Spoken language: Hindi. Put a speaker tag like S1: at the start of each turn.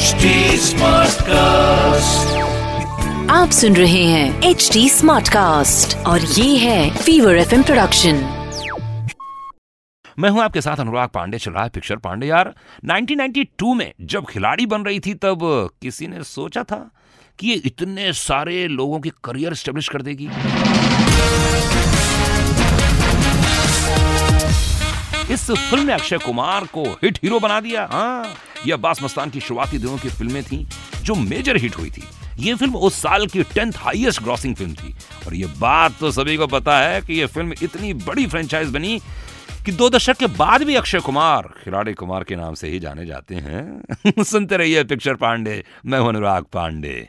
S1: HD Smartcast.
S2: आप सुन रहे हैं एच डी स्मार्ट कास्ट और ये है फीवर एफ़ प्रोडक्शन
S3: मैं हूँ आपके साथ अनुराग पांडे चल रहा है पिक्चर पांडे। यार 1992 में जब खिलाड़ी बन रही थी तब किसी ने सोचा था कि ये इतने सारे लोगों की करियर स्टेब्लिश कर देगी। इस फ़िल्म ने अक्षय कुमार को हिट हीरो बना दिया। हाँ यह अब्बास मस्तान की शुरुआती दिनों की फ़िल्में थी, जो मेजर हिट हुई थी। ये फ़िल्म उस साल की टेंथ हाईएस्ट ग्रॉसिंग फ़िल्म थी। और ये बात तो सभी को पता है कि ये फ़िल्म इतनी बड़ी फ्रेंचाइज बनी कि दो दशक के बाद भी अक्षय कुमार, खिलाड़ी कुमार के नाम से ही जाने जाते हैं। सुनते रहिए पिक्चर पांडे, मैं अनुराग पांडे।